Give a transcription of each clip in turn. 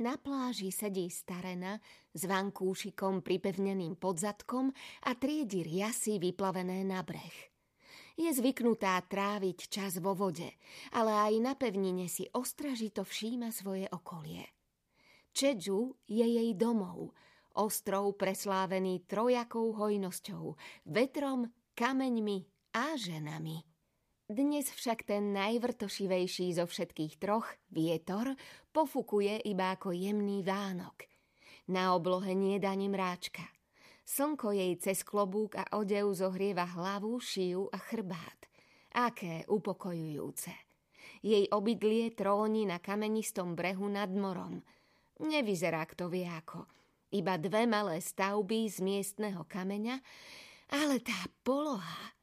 Na pláži sedí starena s vankúšikom pripevneným podzadkom a triedi riasy vyplavené na breh. Je zvyknutá tráviť čas vo vode, ale aj na pevnine si ostražito všíma svoje okolie. Čedžu je jej domov, ostrov preslávený trojakou hojnosťou, vetrom, kameňmi a ženami. Dnes však ten najvrtošivejší zo všetkých troch, vietor, pofukuje iba ako jemný vánok. Na oblohe nie dani mráčka. Slnko jej cez klobúk a odev zohrieva hlavu, šiju a chrbát. Aké upokojujúce. Jej obydlie tróni na kamenistom brehu nad morom. Nevyzerá kto vie ako. Iba dve malé stavby z miestneho kameňa, ale tá poloha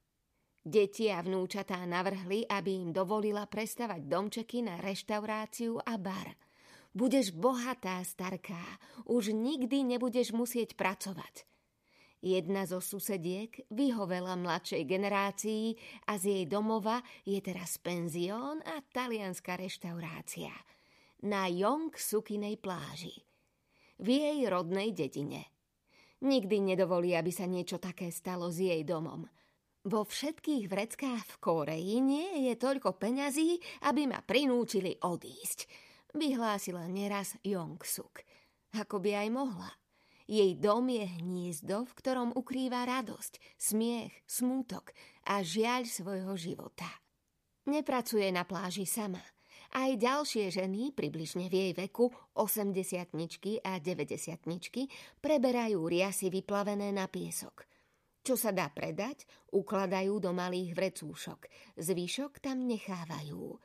Deti a vnúčatá navrhli, aby im dovolila prestavať domčeky na reštauráciu a bar. Budeš bohatá, starká, už nikdy nebudeš musieť pracovať. Jedna zo susediek vyhovela mladšej generácii a z jej domova je teraz penzión a talianská reštaurácia na Jong Sukinej pláži v jej rodnej dedine. Nikdy nedovolí, aby sa niečo také stalo s jej domom – vo všetkých vreckách v Koreji nie je toľko peňazí, aby ma prinúčili odísť, vyhlásila neraz Jong Suk. Ako by aj mohla. Jej dom je hniezdo, v ktorom ukrýva radosť, smiech, smútok a žiaľ svojho života. Nepracuje na pláži sama. Aj ďalšie ženy, približne v jej veku, 80 a 90 preberajú riasy vyplavené na piesok – čo sa dá predať, ukladajú do malých vrecúšok. Zvyšok tam nechávajú.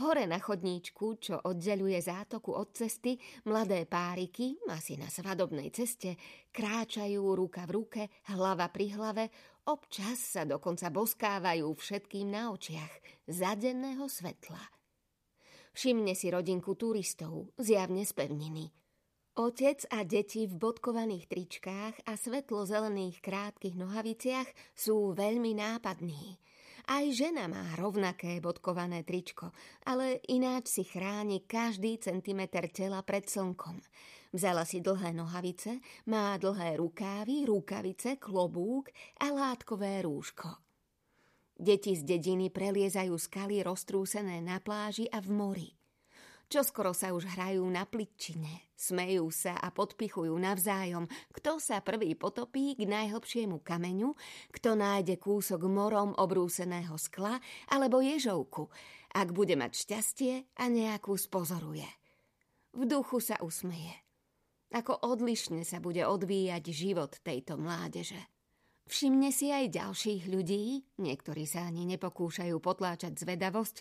Hore na chodníčku, čo oddeľuje zátoku od cesty, mladé páriky, asi na svadobnej ceste, kráčajú ruka v ruke, hlava pri hlave, občas sa dokonca boskávajú všetkým na očiach za denného svetla. Všimne si rodinku turistov, zjavne z pevniny – Otec a deti v bodkovaných tričkách a svetlo-zelených krátkych nohaviciach sú veľmi nápadní. Aj žena má rovnaké bodkované tričko, ale ináč si chráni každý centimeter tela pred slnkom. Vzala si dlhé nohavice, má dlhé rukávy, rukavice, klobúk a látkové rúško. Deti z dediny preliezajú skaly roztrúsené na pláži a v mori – Čoskoro sa už hrajú na pličine, smejú sa a podpichujú navzájom, kto sa prvý potopí k najhlbšiemu kameňu, kto nájde kúsok morom obrúseného skla alebo ježovku, ak bude mať šťastie a nejakú spozoruje. V duchu sa usmeje. Ako odlišne sa bude odvíjať život tejto mládeže. Všimne si aj ďalších ľudí, niektorí sa ani nepokúšajú potláčať zvedavosť,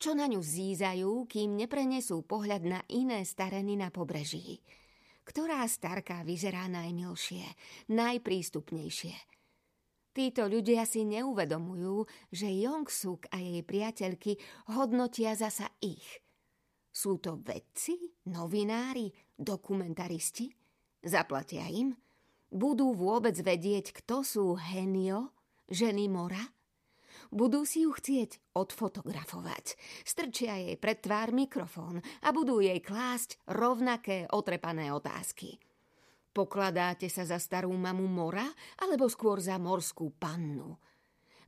čo na ňu zízajú, kým neprenesú pohľad na iné stareny na pobreží. Ktorá starka vyzerá najmilšie, najprístupnejšie. Títo ľudia si neuvedomujú, že Jong-suk a jej priateľky hodnotia zasa ich. Sú to vedci, novinári, dokumentaristi? Zaplatia im – budú vôbec vedieť, kto sú Henio, ženy mora? Budú si ju chcieť odfotografovať. Strčia jej pred tvár mikrofón a budú jej klásť rovnaké otrepané otázky. Pokladáte sa za starú mamu mora alebo skôr za morskú pannu?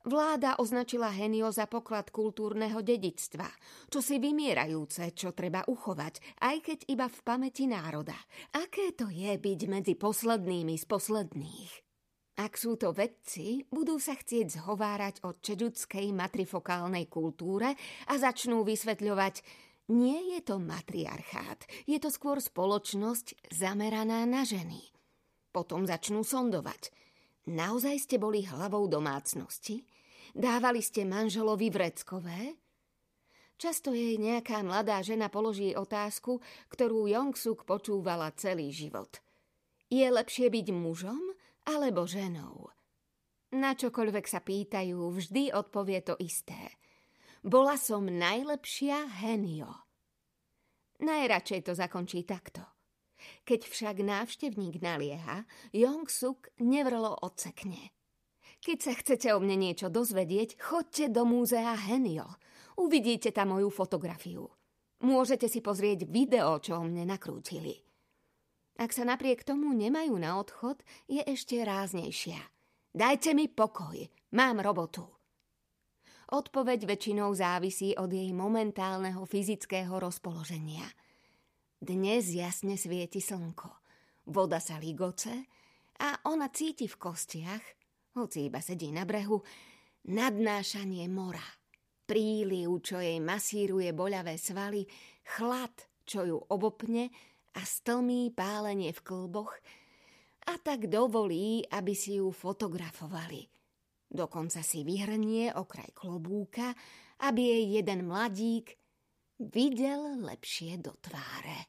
Vláda označila Henio za poklad kultúrneho dedičstva, čo si vymierajúce, čo treba uchovať, aj keď iba v pamäti národa. Aké to je byť medzi poslednými z posledných? Ak sú to vedci, budú sa chcieť zhovárať o čedudskej matrifokálnej kultúre a začnú vysvetľovať, nie je to matriarchát, je to skôr spoločnosť zameraná na ženy. Potom začnú sondovať. Naozaj ste boli hlavou domácnosti? Dávali ste manželovi vreckové? Často jej nejaká mladá žena položí otázku, ktorú Jongsuk počúvala celý život. Je lepšie byť mužom alebo ženou? Na čokoľvek sa pýtajú, vždy odpovie to isté. Bola som najlepšia Henio. Najradšej to zakončí takto. Keď však návštevník nalieha, Jongsuk nevrlo odsekne. Keď sa chcete o mne niečo dozvedieť, chodte do múzea Henio. Uvidíte tam moju fotografiu. Môžete si pozrieť video, čo o mne nakrútili. Ak sa napriek tomu nemajú na odchod, je ešte ráznejšia. Dajte mi pokoj, mám robotu. Odpoveď väčšinou závisí od jej momentálneho fyzického rozpoloženia. Dnes jasne svieti slnko, voda sa ligoce a ona cíti v kostiach, hoci iba sedí na brehu, nadnášanie mora – príliv, čo jej masíruje boľavé svaly, chlad, čo ju obopne a stlmí pálenie v klboch a tak dovolí, aby si ju fotografovali. Dokonca si vyhrnie okraj klobúka, aby jej jeden mladík videl lepšie do tváre.